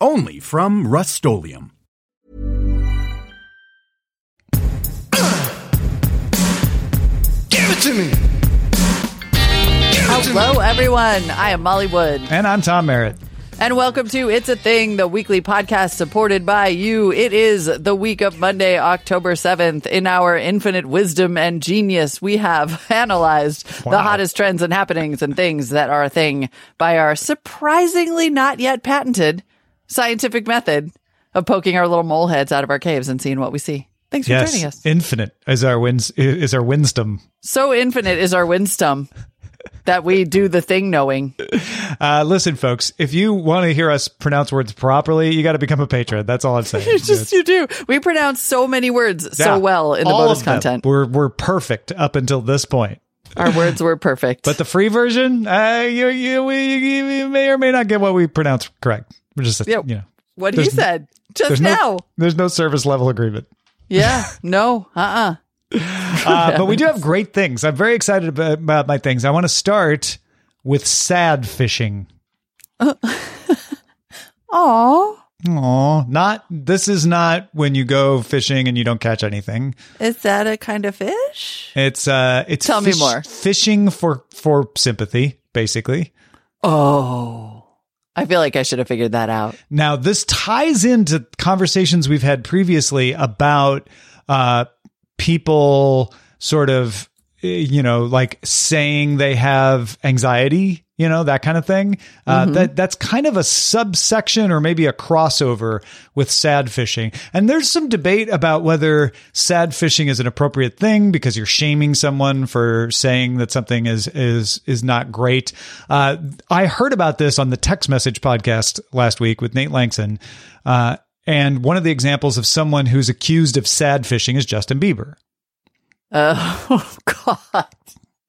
Only from Rust-Oleum Give it to me. Hello, everyone. I am Molly Wood. And I'm Tom Merritt. And welcome to It's a Thing, the weekly podcast supported by you. It is the week of Monday, October 7th. In our infinite wisdom and genius, we have analyzed wow. the hottest trends and happenings and things that are a thing by our surprisingly not yet patented scientific method of poking our little mole heads out of our caves and seeing what we see. Thanks for yes, joining us. Infinite is our wins is our winsdom. So infinite is our winsdom that we do the thing knowing. Uh, listen, folks, if you want to hear us pronounce words properly, you got to become a patron. That's all I'm saying. you just you do. We pronounce so many words yeah, so well in the bonus content. We're we're perfect up until this point. Our words were perfect. but the free version, uh, you, you, you, you may or may not get what we pronounce correct. We're just, you know. What he said just now. No, there's no service level agreement. Yeah. No. Uh-uh. uh, but we do have great things. I'm very excited about, about my things. I want to start with sad fishing. Oh. Aw, not this is not when you go fishing and you don't catch anything. Is that a kind of fish? It's uh it's Tell fish, me more. Fishing for for sympathy, basically. Oh. I feel like I should have figured that out. Now, this ties into conversations we've had previously about uh, people sort of, eh, you know, like saying they have anxiety you know that kind of thing. Uh, mm-hmm. That that's kind of a subsection or maybe a crossover with sad fishing. And there's some debate about whether sad fishing is an appropriate thing because you're shaming someone for saying that something is is is not great. Uh, I heard about this on the text message podcast last week with Nate Lanxon. Uh, and one of the examples of someone who's accused of sad fishing is Justin Bieber. oh God.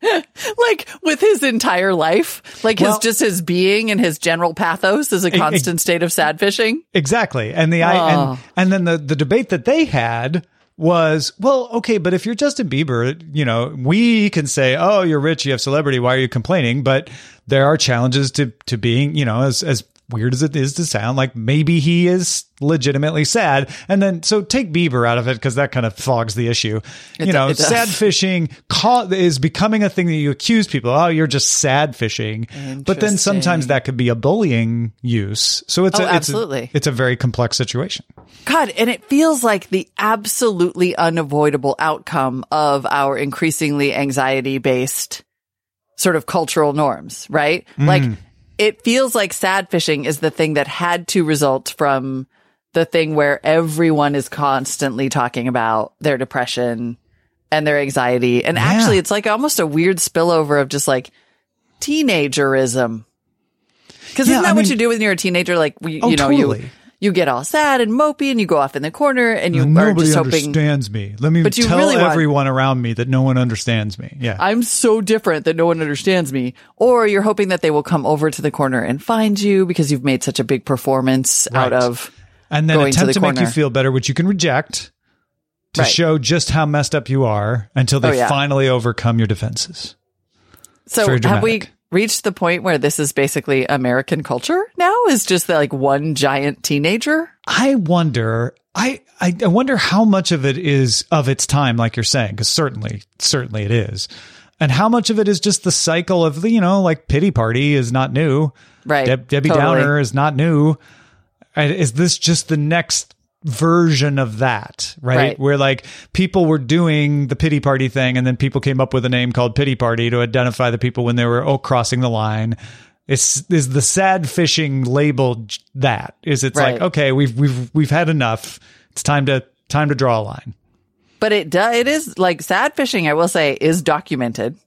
like with his entire life, like well, his just his being and his general pathos is a constant state of sad fishing. Exactly, and the oh. I, and and then the the debate that they had was well, okay, but if you're Justin Bieber, you know, we can say, oh, you're rich, you have celebrity, why are you complaining? But there are challenges to to being, you know, as as weird as it is to sound, like maybe he is legitimately sad. And then, so take Bieber out of it because that kind of fogs the issue. It you know, sad fishing is becoming a thing that you accuse people. Oh, you're just sad fishing. But then sometimes that could be a bullying use. So it's oh, a, absolutely. It's a, it's a very complex situation. God, and it feels like the absolutely unavoidable outcome of our increasingly anxiety based sort of cultural norms, right? Mm. Like it feels like sad fishing is the thing that had to result from the thing where everyone is constantly talking about their depression and their anxiety. And yeah. actually, it's like almost a weird spillover of just like teenagerism. Because yeah, isn't that I mean, what you do when you're a teenager? Like, you, oh, you know, totally. you you get all sad and mopey and you go off in the corner and you and are just hoping understands me. Let me but you tell really everyone want, around me that no one understands me. Yeah. I'm so different that no one understands me. Or you're hoping that they will come over to the corner and find you because you've made such a big performance right. out of and then attempt to, to make you feel better, which you can reject to right. show just how messed up you are until they oh, yeah. finally overcome your defenses. So have we reached the point where this is basically American culture now? Is just like one giant teenager? I wonder. I, I wonder how much of it is of its time, like you're saying, because certainly, certainly it is. And how much of it is just the cycle of, the you know, like pity party is not new. Right. Debbie totally. Downer is not new. Is this just the next version of that, right? right? Where like people were doing the pity party thing and then people came up with a name called pity party to identify the people when they were oh crossing the line. Is is the sad fishing labeled that? Is it's right. like okay, we've we've we've had enough. It's time to time to draw a line. But it does it is like sad fishing, I will say, is documented.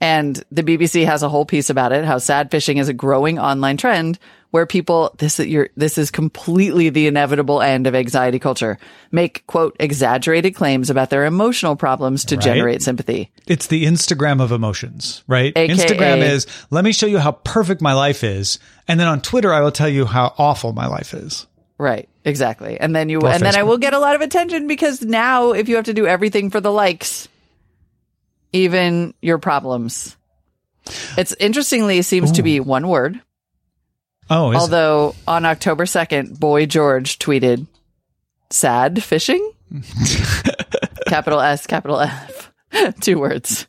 And the BBC has a whole piece about it, how sad fishing is a growing online trend where people, this is your, this is completely the inevitable end of anxiety culture, make quote, exaggerated claims about their emotional problems to Right. generate sympathy. It's the Instagram of emotions, right? AKA Instagram is, let me show you how perfect my life is. And then on Twitter, I will tell you how awful my life is. Right. Exactly. And then you, and then I will get a lot of attention because now if you have to do everything for the likes, even your problems, it's interestingly seems to be one word. Oh, is it? Although on October 2nd, Boy George tweeted, sad fishing? capital S, capital F, two words.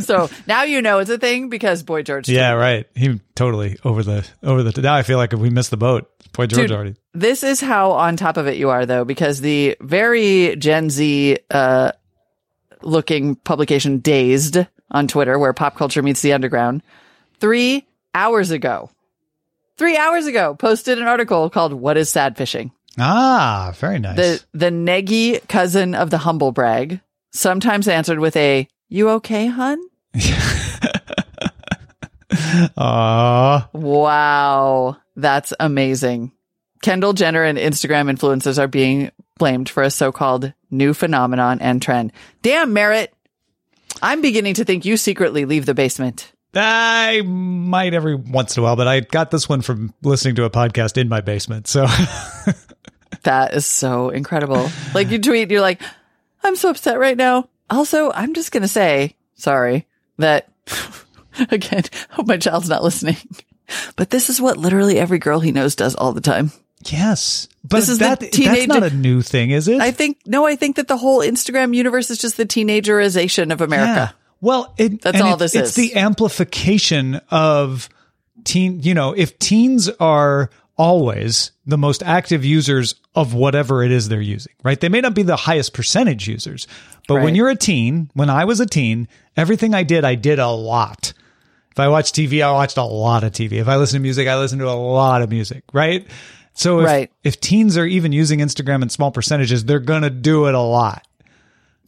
So now you know it's a thing because Boy George. Yeah, right. He totally over the over the. Now I feel like if we missed the boat, boy George Dude, already. This is how on top of it you are though, because the very Gen Z, uh, looking publication Dazed on Twitter, where pop culture meets the underground, three hours ago, three hours ago, posted an article called "What is Sad Fishing." Ah, very nice. The the neggy cousin of the humble brag, sometimes answered with a "You okay, hun?" Aw. Wow, that's amazing. Kendall Jenner and Instagram influencers are being blamed for a so-called new phenomenon and trend. Damn, Merritt. I'm beginning to think you secretly leave the basement. I might every once in a while, but I got this one from listening to a podcast in my basement. So That is so incredible. Like you tweet, you're like, I'm so upset right now. Also, I'm just going to say, sorry, that again, hope my child's not listening, but this is what literally every girl he knows does all the time. Yes, but This is that, teenage- that's not a new thing, is it? I think, no, I think that the whole Instagram universe is just the teenagerization of America. Well, it, That's all it- this it's is. the amplification of teen. You know, if teens are always the most active users of whatever it is they're using, right? They may not be the highest percentage users, but when you're a teen, when I was a teen, everything I did, I did a lot. If I watched TV, I watched a lot of TV. If I listened to music, I listened to a lot of music, right? So if, Right. if teens are even using Instagram in small percentages, they're going to do it a lot.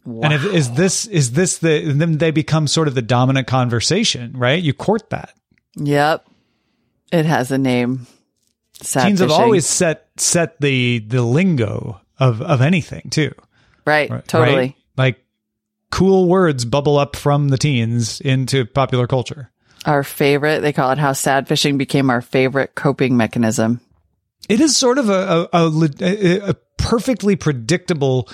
And if, is this is this the then they become sort of the dominant conversation, right? You court that. Yep. It has a name. Sad Teens have always set set the the lingo of of anything too. right, right? totally. Like cool words bubble up from the teens into popular culture. Our favorite, they call it how sad fishing became our favorite coping mechanism. It is sort of a a, a, a perfectly predictable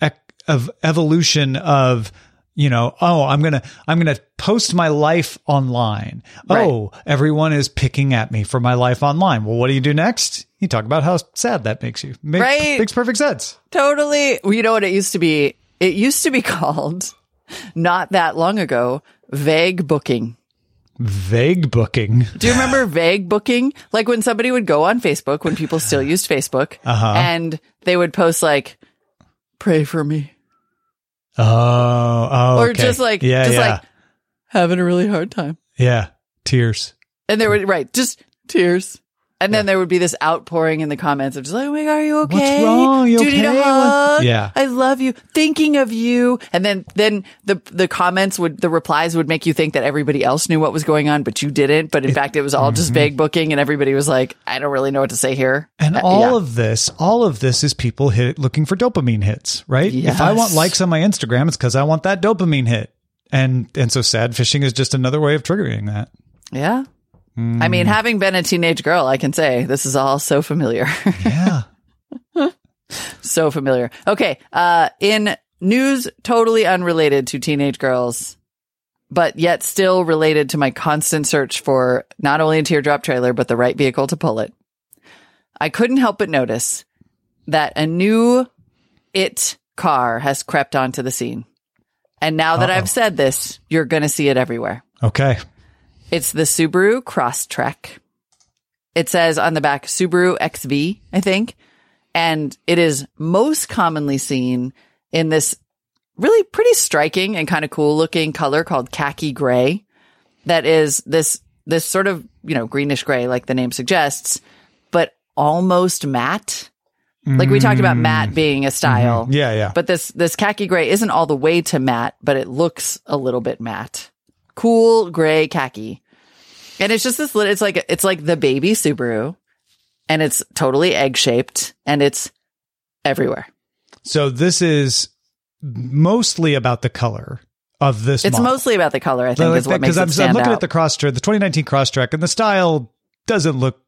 ec- of evolution of you know oh i'm gonna i'm gonna post my life online oh everyone is picking at me for my life online well what do you do next you talk about how sad that makes you Make- Right. makes perfect sense Totally. Well, you know what it used to be? It used to be called, not that long ago, vague booking. Vague booking Do you remember vague booking? Like when somebody would go on Facebook, when people still used Facebook, Uh-huh. and they would post like, pray for me. oh oh Or okay. just like, yeah just yeah like, having a really hard time. yeah tears And there were right, just tears. And then there would be this outpouring in the comments of just like, oh my God, are you okay? What's wrong? You Do you need a okay? hug? Yeah. I love you. Thinking of you. And then, then the, the comments would, the replies would make you think that everybody else knew what was going on, but you didn't. But in fact, it was all just vague booking and everybody was like, I don't really know what to say here. And Uh, all yeah. of this, all of this is people hit looking for dopamine hits, right? If I want likes on my Instagram, it's because I want that dopamine hit. And and so sad fishing is just another way of triggering that. Yeah. I mean, having been a teenage girl, I can say this is all so familiar. Yeah. so familiar. Okay. Uh, in news totally unrelated to teenage girls, but yet still related to my constant search for not only a teardrop trailer, but the right vehicle to pull it. I couldn't help but notice that a new it car has crept onto the scene. And now that Uh-oh. I've said this, you're going to see it everywhere. okay. It's the Subaru Crosstrek. It says on the back Subaru XV, I think. And it is most commonly seen in this really pretty striking and kind of cool looking color called khaki gray. That is this, this sort of, you know, greenish gray, like the name suggests, but almost matte. Like we talked about mm. matte being a style. Mm-hmm. Yeah, yeah. But this, this khaki gray isn't all the way to matte, but it looks a little bit matte. Cool gray khaki. And it's just this lit- it's like it's like the baby Subaru and it's totally egg shaped and it's everywhere. So this is mostly about the color of this. It's model. mostly about the color, I think, Like is what that- makes it I'm, stand I'm looking out. at the Crosstrek, the 2019 Crosstrek, and the style doesn't look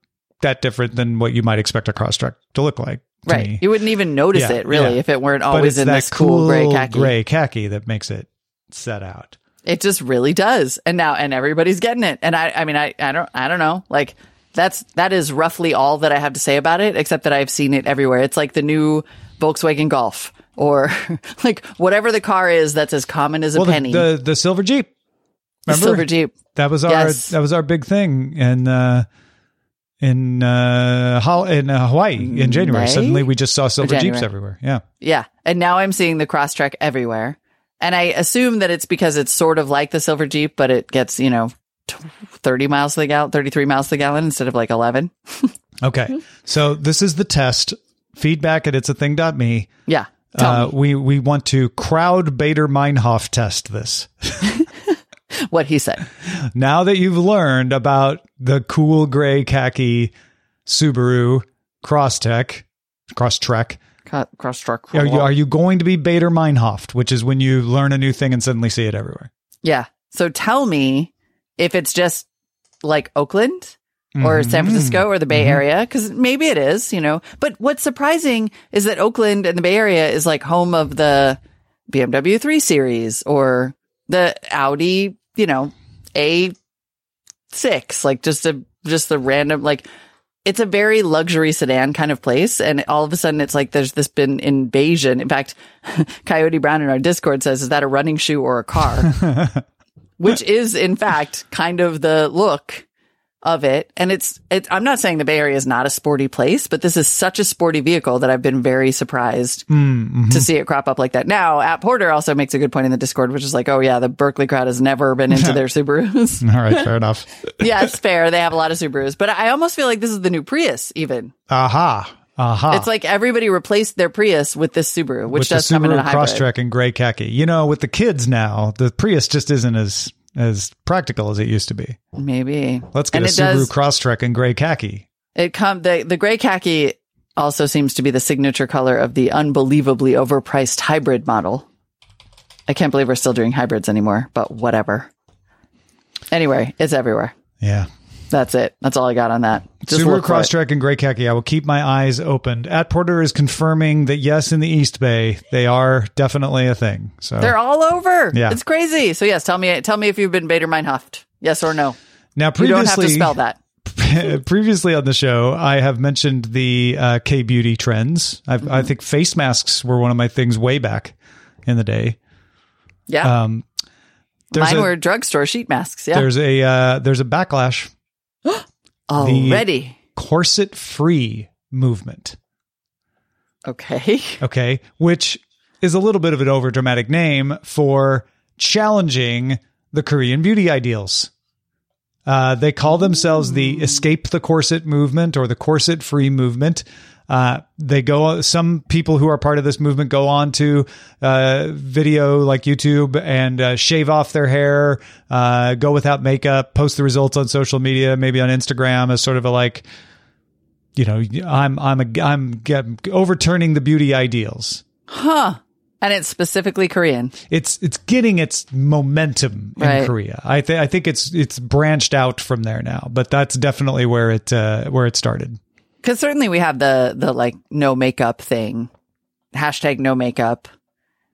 that different than what you might expect a Crosstrek to look like. To right. me. You wouldn't even notice Yeah, it really yeah. if it weren't always in this cool gray khaki. gray khaki that makes it set out. It just really does. And now and everybody's getting it. And I I mean I I don't I don't know. Like that's that is roughly all that I have to say about it except that I've seen it everywhere. It's like the new Volkswagen Golf or like whatever the car is that's as common as a Well, the, penny. the the silver Jeep. The Remember? silver Jeep. That was our Yes. that was our big thing And, uh in uh in uh, Hawaii in January. May? Suddenly we just saw silver Jeeps everywhere. Yeah. Yeah. And now I'm seeing the Crosstrek everywhere. And I assume that it's because it's sort of like the silver Jeep, but it gets, you know, 30 miles to the gallon, 33 miles to the gallon instead of like 11. Okay. So this is the test. Feedback at it's a thing.me. Yeah. Uh, we we want to crowd Baader-Meinhof test this. what he said. Now that you've learned about the cool gray khaki Subaru Crosstech, Crosstrek, Crosstrek. are you are you going to be Baader-Meinhof, which is when you learn a new thing and suddenly see it everywhere? Yeah. So tell me if it's just like Oakland or San mm-hmm. Francisco or the Bay mm-hmm. Area, because maybe it is, you know. But what's surprising is that Oakland and the Bay Area is like home of the BMW 3 Series or the Audi, you know, A6, like just a just the random like it's a very luxury sedan kind of place. And all of a sudden it's like there's this been invasion. In fact, Coyote Brown in our Discord says, is that a running shoe or a car? Which is in fact kind of the look of it. And it's, it, I'm not saying the Bay Area is not a sporty place, but this is such a sporty vehicle that I've been very surprised hmm, mm-hmm. to see it crop up like that. Now, at Porter also makes a good point in the Discord, which is like, oh yeah, the Berkeley crowd has never been into their Subarus. All right, fair enough. yeah, it's fair. They have a lot of Subarus, but I almost feel like this is the new Prius even. Aha. Aha. It's like everybody replaced their Prius with this Subaru, which with the does come in a Subaru hybrid. Crosstrek in gray khaki. You know, with the kids now, the Prius just isn't as as practical as it used to be. Maybe. Let's get and a Subaru Crosstrek in gray khaki. It come the the gray khaki also seems to be the signature color of the unbelievably overpriced hybrid model. I can't believe we're still doing hybrids anymore, but whatever. Anyway, it's everywhere. Yeah. That's it. That's all I got on that. Just Subaru look for it. Crosstrek in gray khaki. I will keep my eyes opened. At Porter is confirming that yes, in the East Bay, they are definitely a thing. So They're all over. Yeah. It's crazy. So yes, tell me tell me if you've been Baader-Meinhof. Yes or no. now You previously, don't have to spell that. previously on the show, I have mentioned the uh, K beauty trends. Mm-hmm. I think face masks were one of my things way back in the day. Yeah. Um, Mine a, were drugstore sheet masks. Yeah. there's a uh, there's a backlash Already. corset free movement. Okay. Okay. Which is a little bit of an overdramatic name for challenging the Korean beauty ideals. Uh, they call themselves the escape the corset movement or the corset free movement. Uh, they go, some people who are part of this movement go on to, uh, video like YouTube and, uh, shave off their hair, uh, go without makeup, post the results on social media, maybe on Instagram as sort of a like, you know, I'm, I'm a, I'm get, overturning the beauty ideals. Huh. And it's specifically Korean. It's, it's getting its momentum in Right. Korea. I think, I think it's, it's branched out from there now, but that's definitely where it, uh, where it started. Because certainly we have the the like no makeup thing, hashtag no makeup,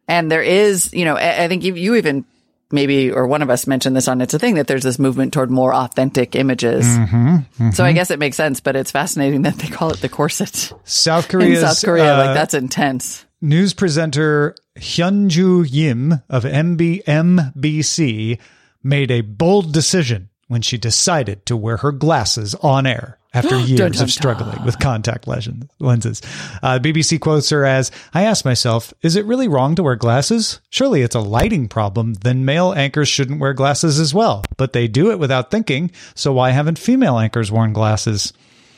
and there is you know I, I think you, you even maybe or one of us mentioned this on it's a thing that there's this movement toward more authentic images. Mm-hmm, So I guess it makes sense, but it's fascinating that they call it the corset South Korea, South Korea. uh, like that's intense. news presenter Hyunju Yim of MB, MBC made a bold decision when she decided to wear her glasses on air after years Dun, dun, of struggling with contact lenses. Uh, BBC quotes her as, I asked myself, is it really wrong to wear glasses? Surely it's a lighting problem. Then male anchors shouldn't wear glasses as well. But they do it without thinking. So why haven't female anchors worn glasses?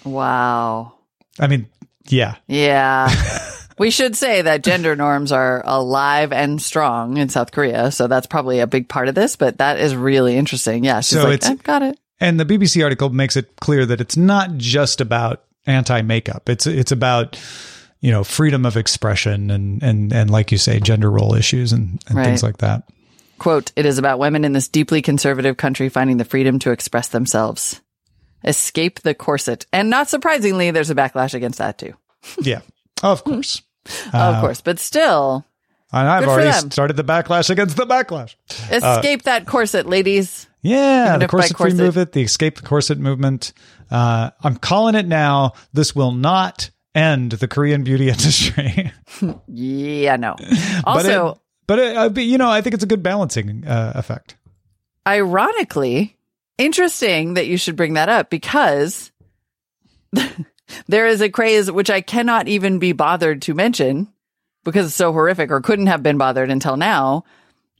Wow. I mean, yeah. Yeah. We should say that gender norms are alive and strong in South Korea, so that's probably a big part of this. But that is really interesting. Yeah, she's So like, it's- "I've got it. And the BBC article makes it clear that it's not just about anti-makeup. It's it's about you know freedom of expression and and and like you say, gender role issues and, and things like that. Quote: It is about women in this deeply conservative country finding the freedom to express themselves, escape the corset, and not surprisingly, there's a backlash against that too. Yeah, of course. Of course, but still, And I've already started the backlash against the backlash. escape that corset, ladies. Yeah, Even the by corset free movement, the escape the corset movement. Uh, I'm calling it now. This will not end the Korean beauty industry. Yeah, no. but Also, it, but, it, uh, but you know, I think it's a good balancing uh, effect. ironically, interesting that you should bring that up because there is a craze which I cannot even be bothered to mention because it's so horrific or couldn't have been bothered until now,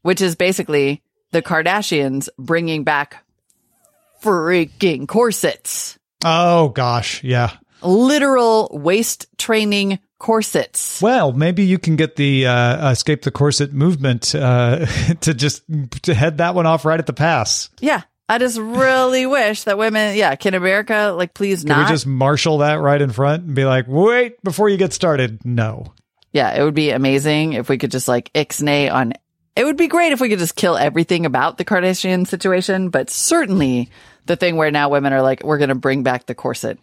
which is basically the Kardashians bringing back freaking corsets, Oh gosh, yeah. literal waist training corsets. Well, maybe you can get the uh, escape the corset movement uh, to just to head that one off right at the pass. Yeah. I just really wish that women, yeah, can America like please Can not? we just marshal that right in front and be like, wait before you get started? No. Yeah, it would be amazing if we could just like ixnay on. It would be great if we could just kill everything about the Kardashian situation, but certainly the thing where now women are like, we're going to bring back the corset.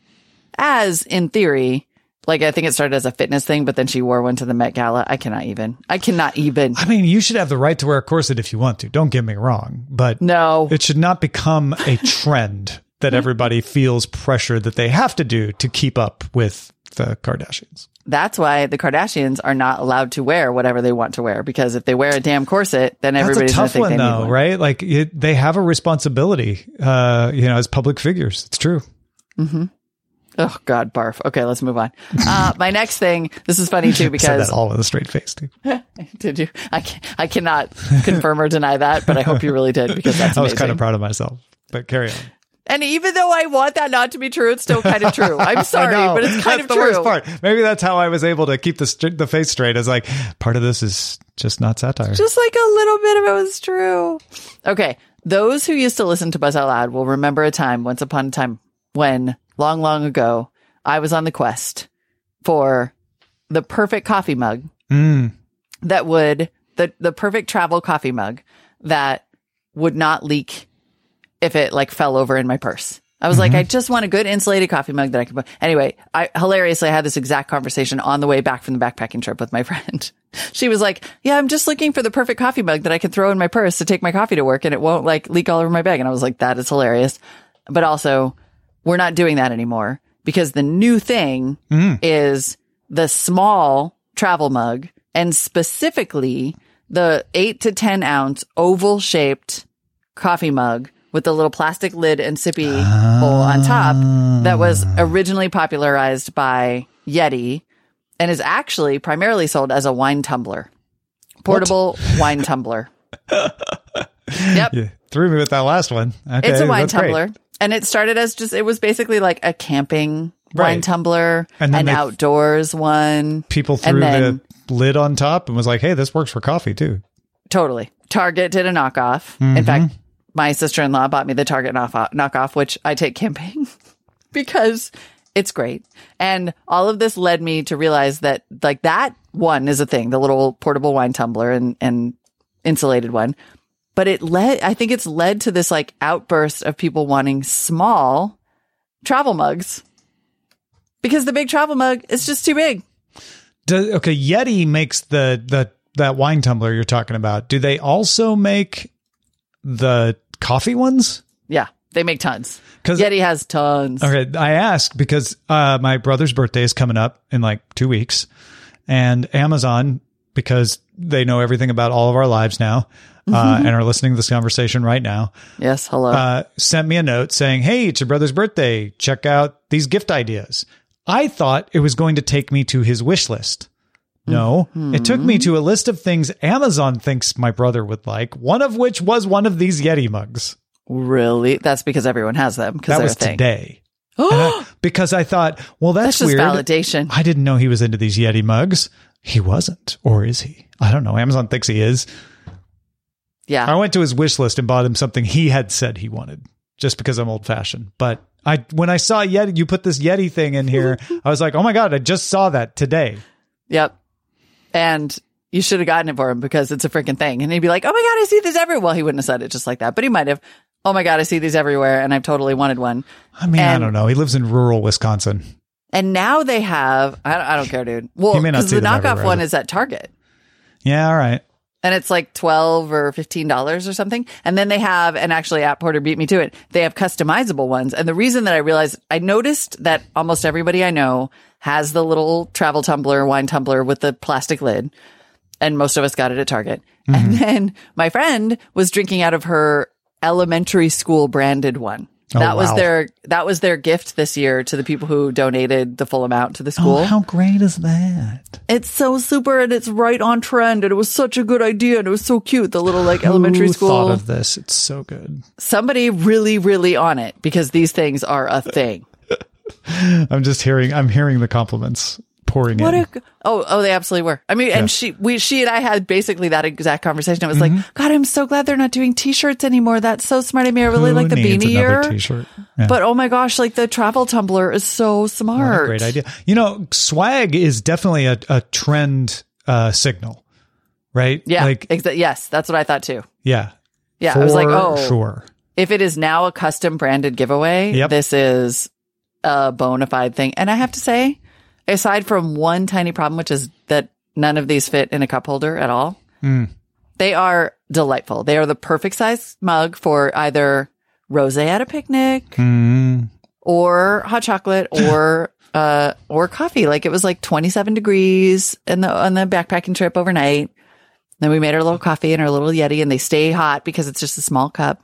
As in theory, like I think it started as a fitness thing, but then she wore one to the Met Gala. I cannot even. I cannot even. I mean, you should have the right to wear a corset if you want to. Don't get me wrong, but No. it should not become a trend that everybody feels pressure that they have to do to keep up with the Kardashians. That's why the Kardashians are not allowed to wear whatever they want to wear because if they wear a damn corset, then That's a everybody's going to tough think one, though, one. right? Like it, they have a responsibility, uh, you know, as public figures. It's true. Oh God, barf. Okay, let's move on. Uh, my next thing. This is funny too Said because that all with a straight face, too. Did you? I, can, I cannot confirm or deny that, but I hope you really did because that's I was kind of proud of myself, but carry on. and even though I want that not to be true, it's still kind of true. I'm sorry, but it's kind that's of the true. worst part. Maybe that's how I was able to keep the str- the face straight. As like part of this is just not satire. Just like a little bit of it was true. Okay. Those who used to listen to Buzz Out Loud will remember a time, once upon a time, when long, long ago, I was on the quest for the perfect coffee mug Mm. that would, the, the perfect travel coffee mug that would not leak if it like fell over in my purse. I was like, I just want a good insulated coffee mug that I can put. Anyway, I hilariously I had this exact conversation on the way back from the backpacking trip with my friend. She was like, yeah, I'm just looking for the perfect coffee mug that I can throw in my purse to take my coffee to work and it won't like leak all over my bag. And I was like, that is hilarious. But also we're not doing that anymore because the new thing mm. is the small travel mug and specifically the eight to 10 ounce oval shaped coffee mug with the little plastic lid and sippy bowl on top that was ah. originally popularized by Yeti and is actually primarily sold as a wine tumbler. Portable wine tumbler. yep. You threw me with that last one. Okay, It's a wine tumbler. great. And it started as just, it was basically like a camping wine tumbler, And then an outdoors one. People threw then- the lid on top and was like, "Hey, this works for coffee too." Totally. Target did a knockoff. In mm-hmm. fact, my sister in law bought me the Target knock- knockoff, which I take camping because it's great. And all of this led me to realize that like that one is a thing, the little portable wine tumbler and, and insulated one. But it led, I think it's led to this like outburst of people wanting small travel mugs because the big travel mug is just too big. Do, okay, Yeti makes the the that wine tumbler you're talking about. Do they also make the coffee ones? Yeah. They make tons. Because Yeti has tons. Okay, I ask because uh, my brother's birthday is coming up in like two weeks, and Amazon because they know everything about all of our lives now uh, and are listening to this conversation right now. Yes. Hello. uh, sent me a note saying, Hey, it's your brother's birthday. Check out these gift ideas. I thought it was going to take me to his wish list. No, it took me to a list of things Amazon thinks my brother would like, one of which was one of these Yeti mugs. Really? That's because everyone has them. Because That they're was thing. today. I- because I thought, well, that's, That's just weird. validation. I didn't know he was into these Yeti mugs. He wasn't, or is he? I don't know. Amazon thinks he is. Yeah. I went to his wish list and bought him something he had said he wanted, just because I'm old fashioned. But I, when I saw Yeti, you put this Yeti thing in here, I was like, oh my god, I just saw that today. Yep. And you should have gotten it for him because it's a freaking thing. And he'd be like, oh my God, I see this everywhere. Well, he wouldn't have said it just like that, but he might have. Oh my God, I see these everywhere. And I've totally wanted one. I mean, I don't know. He lives in rural Wisconsin. And now they have, I don't, I don't care, dude. Well, You may not because the knockoff one is at Target. Yeah, all right. and it's like 12 or 15 dollars or something and then they have and actually app porter beat me to it they have customizable ones and the reason that i realized i noticed that almost everybody i know has the little travel tumbler wine tumbler with the plastic lid and most of us got it at target Mm-hmm. and then my friend was drinking out of her elementary school branded one Oh, that was their that was their gift this year to the people who donated the full amount to the oh, school Oh, how great is that? it's so super and it's right on trend and it was such a good idea and it was so cute. The little like elementary school. thought of this? It's so good. Somebody really, really on it because these things are a thing. I'm just hearing. I'm hearing the compliments pouring What in. a oh oh they absolutely were. I mean, and she we she and I had basically that exact conversation. I was Mm-hmm. like, God, I'm so glad they're not doing t-shirts anymore. That's so smart. I mean, I really Who like the beanie another ear, T-shirt. Yeah. but oh my gosh, like the travel tumbler is so smart. a great idea. You know, swag is definitely a, a trend uh, signal, right? Yeah, Like, exa- yes, that's what I thought too. yeah. Yeah, I was like, oh, sure. if it is now a custom branded giveaway, Yep. this is a bona fide thing. And I have to say, aside from one tiny problem, which is that none of these fit in a cup holder at all, Mm. they are delightful. They are the perfect size mug for either rose at a picnic Mm. or hot chocolate or uh or coffee. Like it was like 27 degrees in the on the backpacking trip overnight. Then we made our little coffee and our little Yeti and they stay hot because it's just a small cup.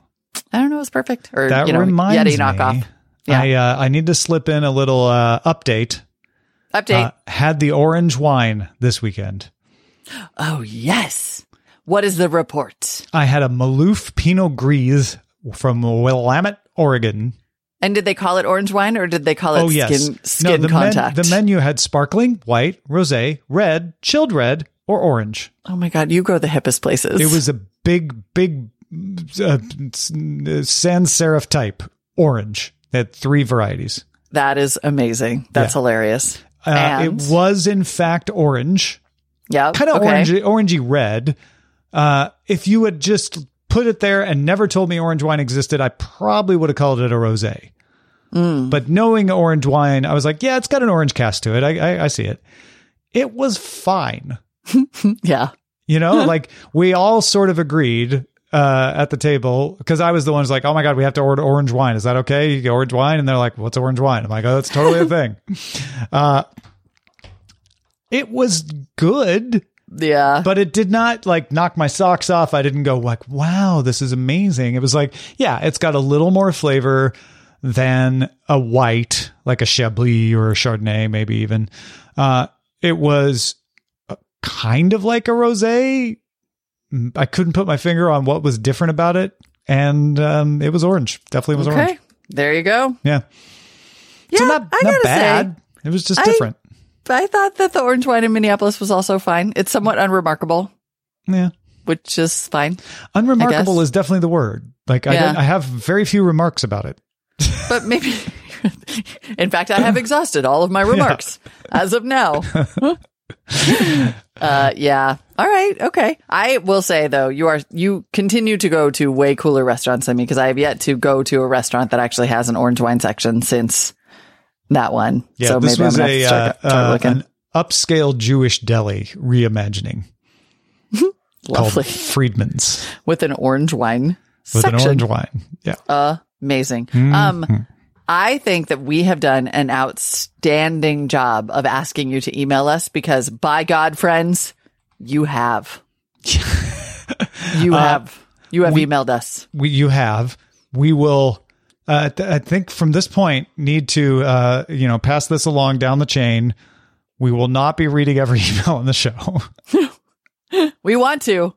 I don't know, it's perfect. Or That you know, reminds Yeti me. knockoff. Yeah. I uh, I need to slip in a little uh, update. Update. Uh, had the orange wine this weekend. oh yes. What is the report? I had a Maloof Pinot Gris from Willamette, Oregon. And did they call it orange wine or did they call it oh yes, skin skin no, the, men- the menu had sparkling, white, rosé, red, chilled red, or orange. oh my god, you go the hippest places. It was a big, big uh, sans serif type orange. They had three varieties. that is amazing. That's Yeah. hilarious. Uh, it was in fact orange, yeah, kind of okay. orangey, orangey red. Uh, if you had just put it there and never told me orange wine existed, I probably would have called it a rosé. Mm. But knowing orange wine, I was like, yeah, it's got an orange cast to it. I, I, I see it. It was fine. Yeah. You know, like we all sort of agreed uh, at the table because I was the one who's like, oh my God, we have to order orange wine. Is that okay? You get orange wine? And they're like, what's orange wine? I'm like, oh, that's totally a thing. Uh, it was good, Yeah. but it did not like knock my socks off. I didn't go like, wow, this is amazing. It was like, yeah, it's got a little more flavor than a white, like a Chablis or a Chardonnay, maybe even. Uh, it was uh, kind of like a rosé. I couldn't put my finger on what was different about it, and um, it was orange. Definitely was orange. okay. orange. There you go. Yeah, Yeah, so not I not bad. it was just I- different. say, I thought that the orange wine in Minneapolis was also fine. It's somewhat unremarkable, Yeah, which is fine. unremarkable is definitely the word. Like Yeah. don't- I have very few remarks about it. But maybe, in fact, I have exhausted all of my remarks as of now. uh, yeah. All right. Okay. I will say though, you are you continue to go to way cooler restaurants than me because I have yet to go to a restaurant that actually has an orange wine section since that one. Yeah, so this maybe was I'm gonna a have to start, uh, start uh, looking. an upscale Jewish deli reimagining Lovely called Friedman's with an orange wine with section. an orange wine. Yeah, Amazing. Mm-hmm. Um, I think that we have done an outstanding job of asking you to email us because by God, friends, you have. you have. You have emailed us. we, you have. We will. Uh, th- I think from this point need to uh, you know pass this along down the chain. We will not be reading every email on the show. We want to,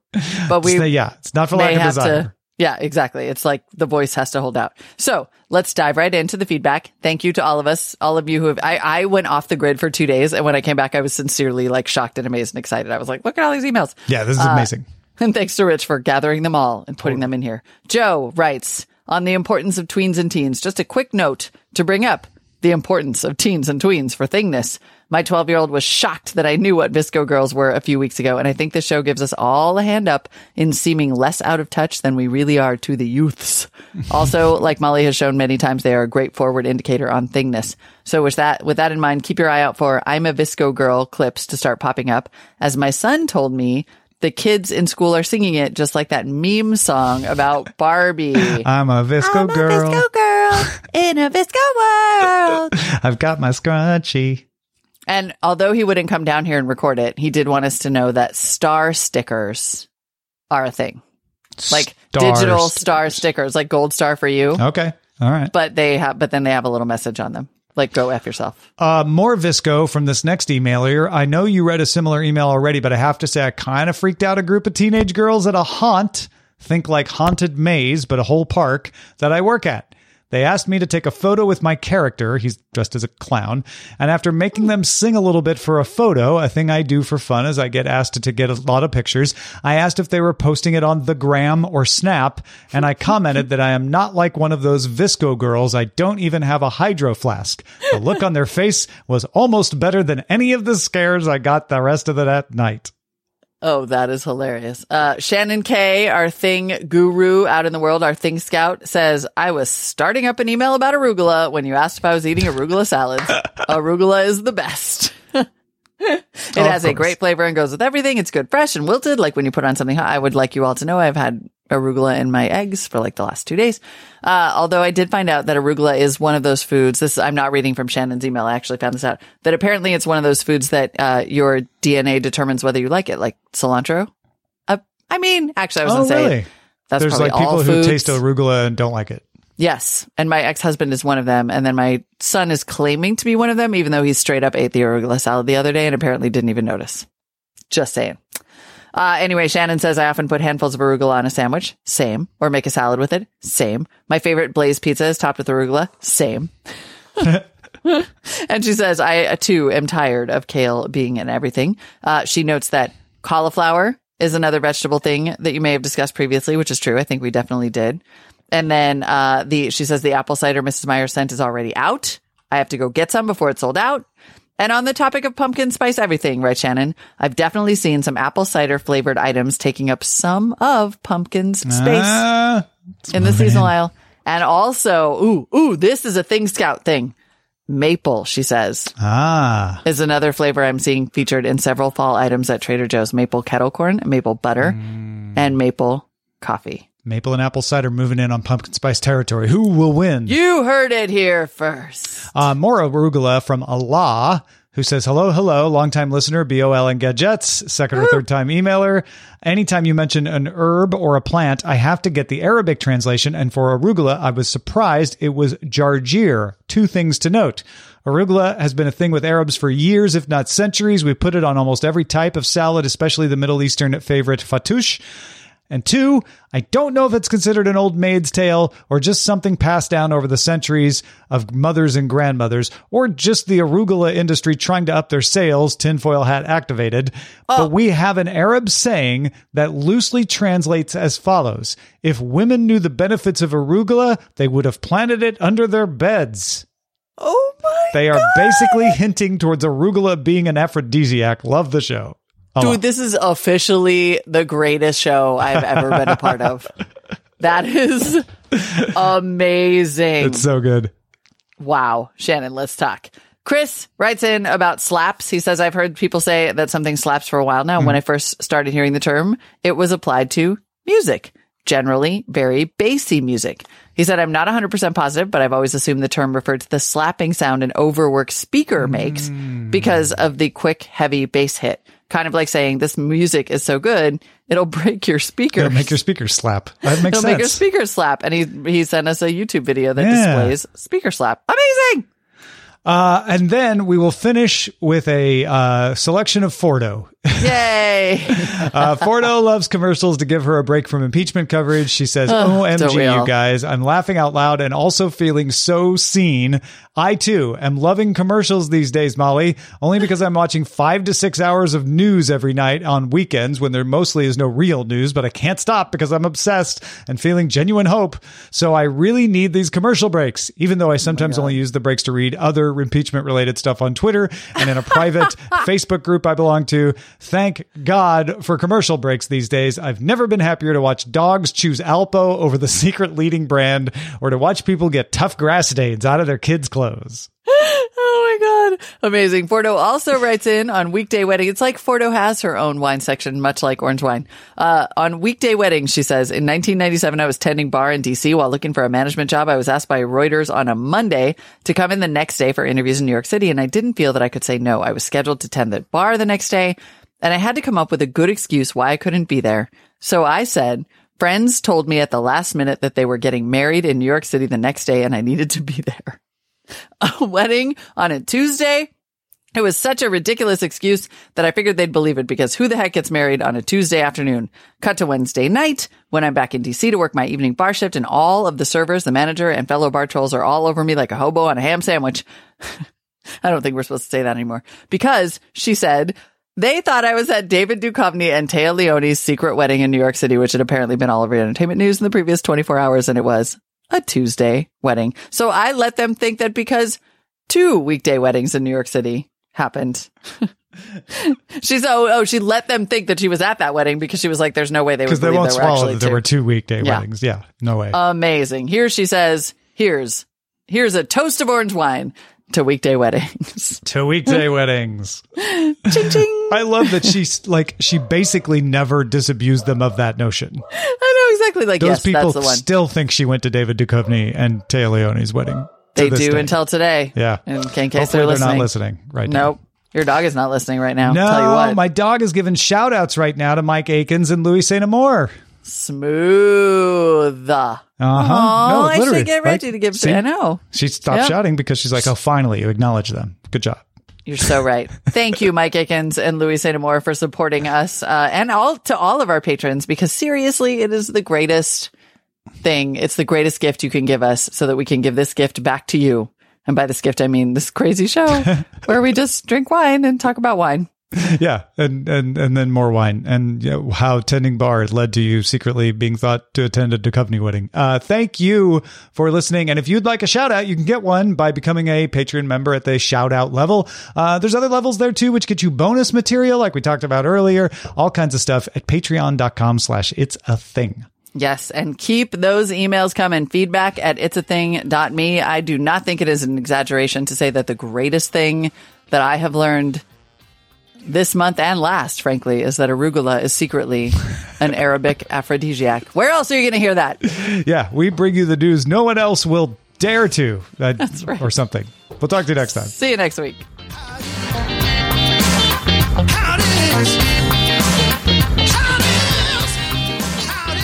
but we It's- yeah, it's not for lack of desire. to Yeah, exactly. It's like the voice has to hold out. So let's dive right into the feedback. Thank you to all of us, all of you who have, I, I went off the grid for two days. And when I came back, I was sincerely like shocked and amazed and excited. I was like, look at all these emails. Yeah, this is uh, amazing. And thanks to Rich for gathering them all and putting them in here. Joe writes on the importance of tweens and teens. Just a quick note to bring up the importance of teens and tweens for thingness. My 12 year old was shocked that I knew what VSCO girls were a few weeks ago. And I think the show gives us all a hand up in seeming less out of touch than we really are to the youths. also, like Molly has shown many times, they are a great forward indicator on thingness. So with that, with that in mind, keep your eye out for I'm a VSCO girl clips to start popping up. As my son told me, the kids in school are singing it just like that meme song about Barbie. I'm a VSCO I'm girl. a VSCO girl in a VSCO world. I've got my scrunchie. And although he wouldn't come down here and record it, he did want us to know that star stickers are a thing. Like Star digital st- star stickers, like gold star for you, Okay. All right. but they have, but then they have a little message on them. Like go F yourself. Uh, more VSCO from this next emailer. I know you read a similar email already, but I have to say I kind of freaked out a group of teenage girls at a haunt, think like haunted maze, but a whole park that I work at. They asked me to take a photo with my character. He's dressed as a clown. And after making them sing a little bit for a photo, a thing I do for fun as I get asked to get a lot of pictures, I asked if they were posting it on the gram or snap. And I commented that I am not like one of those VSCO girls. I don't even have a hydro flask. The look on their face was almost better than any of the scares I got the rest of the that night. Oh, that is hilarious. Uh, Shannon K, our thing guru out in the world, our thing scout says, I was starting up an email about arugula when you asked if I was eating arugula salads. arugula is the best. it has a great flavor and goes with everything. It's good fresh and wilted. Like when you put on something hot, I would like you all to know I've had arugula in my eggs for like the last two days. Uh, although I did find out that arugula is one of those foods. This, I'm not reading from Shannon's email. I actually found this out that apparently it's one of those foods that, uh, your DNA determines whether you like it, like cilantro. Uh, I mean, actually, I was Oh, going to say really? that's There's probably like people all who taste arugula and don't like it. Yes. And my ex-husband is one of them. And then my son is claiming to be one of them, even though he straight up ate the arugula salad the other day and apparently didn't even notice. Just saying. Uh, anyway, Shannon says I often put handfuls of arugula on a sandwich. Same. Or make a salad with it. Same. My favorite Blaze pizza is topped with arugula. Same. and she says, I uh, too am tired of kale being in everything. Uh, she notes that cauliflower is another vegetable thing that you may have discussed previously, which is true. I think we definitely did. And then uh, the she says the apple cider Mrs. Meyer scent is already out. I have to go get some before it's sold out. And on the topic of pumpkin spice everything, right, Shannon? I've definitely seen some apple cider flavored items taking up some of pumpkin's space Ah, in the seasonal aisle. And also, ooh, ooh, this is a thing scout thing. Maple, she says, ah. is another flavor I'm seeing featured in several fall items at Trader Joe's. Maple kettle corn, maple butter, and maple coffee. Maple and apple cider moving in on pumpkin spice territory. Who will win? You heard it here first. Uh, more arugula from Allah, who says, Hello, hello, longtime listener, BOL and Gadgets, second or third time emailer. Anytime you mention an herb or a plant, I have to get the Arabic translation. And for arugula, I was surprised it was jarjir. Two things to note. Arugula has been a thing with Arabs for years, if not centuries. We put it on almost every type of salad, especially the Middle Eastern favorite fatouche. And two, I don't know if it's considered an old maid's tale or just something passed down over the centuries of mothers and grandmothers, or just the arugula industry trying to up their sales, tinfoil hat activated. But oh. we have an Arab saying that loosely translates as follows If women knew the benefits of arugula, they would have planted it under their beds. Oh my They are basically hinting towards arugula being an aphrodisiac. Love the show. Dude, this is officially the greatest show I've ever been a part of. That is amazing. It's so good. Wow. Shannon, let's talk. Chris writes in about slaps. He says, I've heard people say that something slaps for a while now. When mm-hmm. I first started hearing the term, it was applied to music, generally very bassy music. He said, I'm not 100% positive, but I've always assumed the term referred to the slapping sound an overworked speaker makes mm. because of the quick, heavy bass hit. Kind of like saying, this music is so good, it'll break your speakers. It'll make your speakers slap. That makes It'll sense. make your speaker slap. And he, he sent us a YouTube video that Yeah. displays speaker slap. Amazing. Uh, and then we will finish with a uh, selection of Fordo. Yay. Uh, Fordo loves commercials to give her a break from impeachment coverage. She says, don't OMG, you guys. I'm laughing out loud and also feeling so seen. I too am loving commercials these days, Molly, only because I'm watching five to six hours of news every night on weekends when there mostly is no real news, but I can't stop because I'm obsessed and feeling genuine hope. So I really need these commercial breaks, even though I sometimes only use the breaks to read other impeachment related stuff on Twitter and in a private Facebook group I belong to. Thank God for commercial breaks these days. I've never been happier to watch dogs choose Alpo over the secret leading brand or to watch people get tough grass stains out of their kids' clothes. Oh my God. Amazing. Fordo also writes in on weekday wedding. It's like Fordo has her own wine section, much like orange wine. Uh, on weekday weddings, she says, in 1997, I was tending bar in DC while looking for a management job. I was asked by Reuters on a Monday to come in the next day for interviews in New York City. And I didn't feel that I could say no. I was scheduled to tend the bar the next day and I had to come up with a good excuse why I couldn't be there. So I said, friends told me at the last minute that they were getting married in New York City the next day and I needed to be there a wedding on a Tuesday. It was such a ridiculous excuse that I figured they'd believe it because who the heck gets married on a Tuesday afternoon? Cut to Wednesday night when I'm back in DC to work my evening bar shift and all of the servers, the manager and fellow bar trolls are all over me like a hobo on a ham sandwich. I don't think we're supposed to say that anymore because she said they thought I was at David Duchovny and Téa Leoni's secret wedding in New York City, which had apparently been all over entertainment news in the previous 24 hours. And it was a Tuesday wedding. So I let them think that because two weekday weddings in New York City happened. She's oh oh she let them think that she was at that wedding because she was like there's no way they would Because they won't there were swallow actually that there were two weekday Yeah. weddings. Yeah, no way. Amazing. Here she says here's here's a toast of orange wine to weekday weddings. to weekday weddings. ching ching. I love that she's like, she basically never disabused them of that notion. I know exactly like Those yes people that's the one. still think she went to David Duchovny and Téa Leoni's wedding. They do day. until today. Yeah. In, in case they're they're not listening right now. Nope. Your dog is not listening right now. No, Tell you what. my dog is giving shout outs right now to Mike Akins and Louis St. Amour. Smooth. Uh-huh. Oh, No, I should get right? To give See? I know. She stopped Yep. shouting because she's like, oh, finally, you acknowledge them. Good job. You're so right. Thank you, Mike Aikens and Louis. Amour for supporting us, uh, and all to all of our patrons because seriously, it is the greatest thing. It's the greatest gift you can give us so that we can give this gift back to you. And by this gift, I mean this crazy show where we just drink wine and talk about wine. Yeah, and and and then more wine, and you know, how tending bar led to you secretly being thought to attend a Duchovny wedding. Uh, thank you for listening, and if you'd like a shout out, you can get one by becoming a Patreon member at the shout out level. Uh, there's other levels there too, which get you bonus material, like we talked about earlier, all kinds of stuff at Patreon.com/slash It's a Thing. Yes, and keep those emails coming. Feedback at it'sathing.me. I do not think it is an exaggeration to say that the greatest thing that I have learned this month and last, frankly, is that arugula is secretly an Arabic aphrodisiac. Where else are you going to hear that? Yeah, we bring you the news no one else will dare to, uh, right. or something. We'll talk to you next time. See you next week. How it is. How it is. How it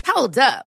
is. Hold up.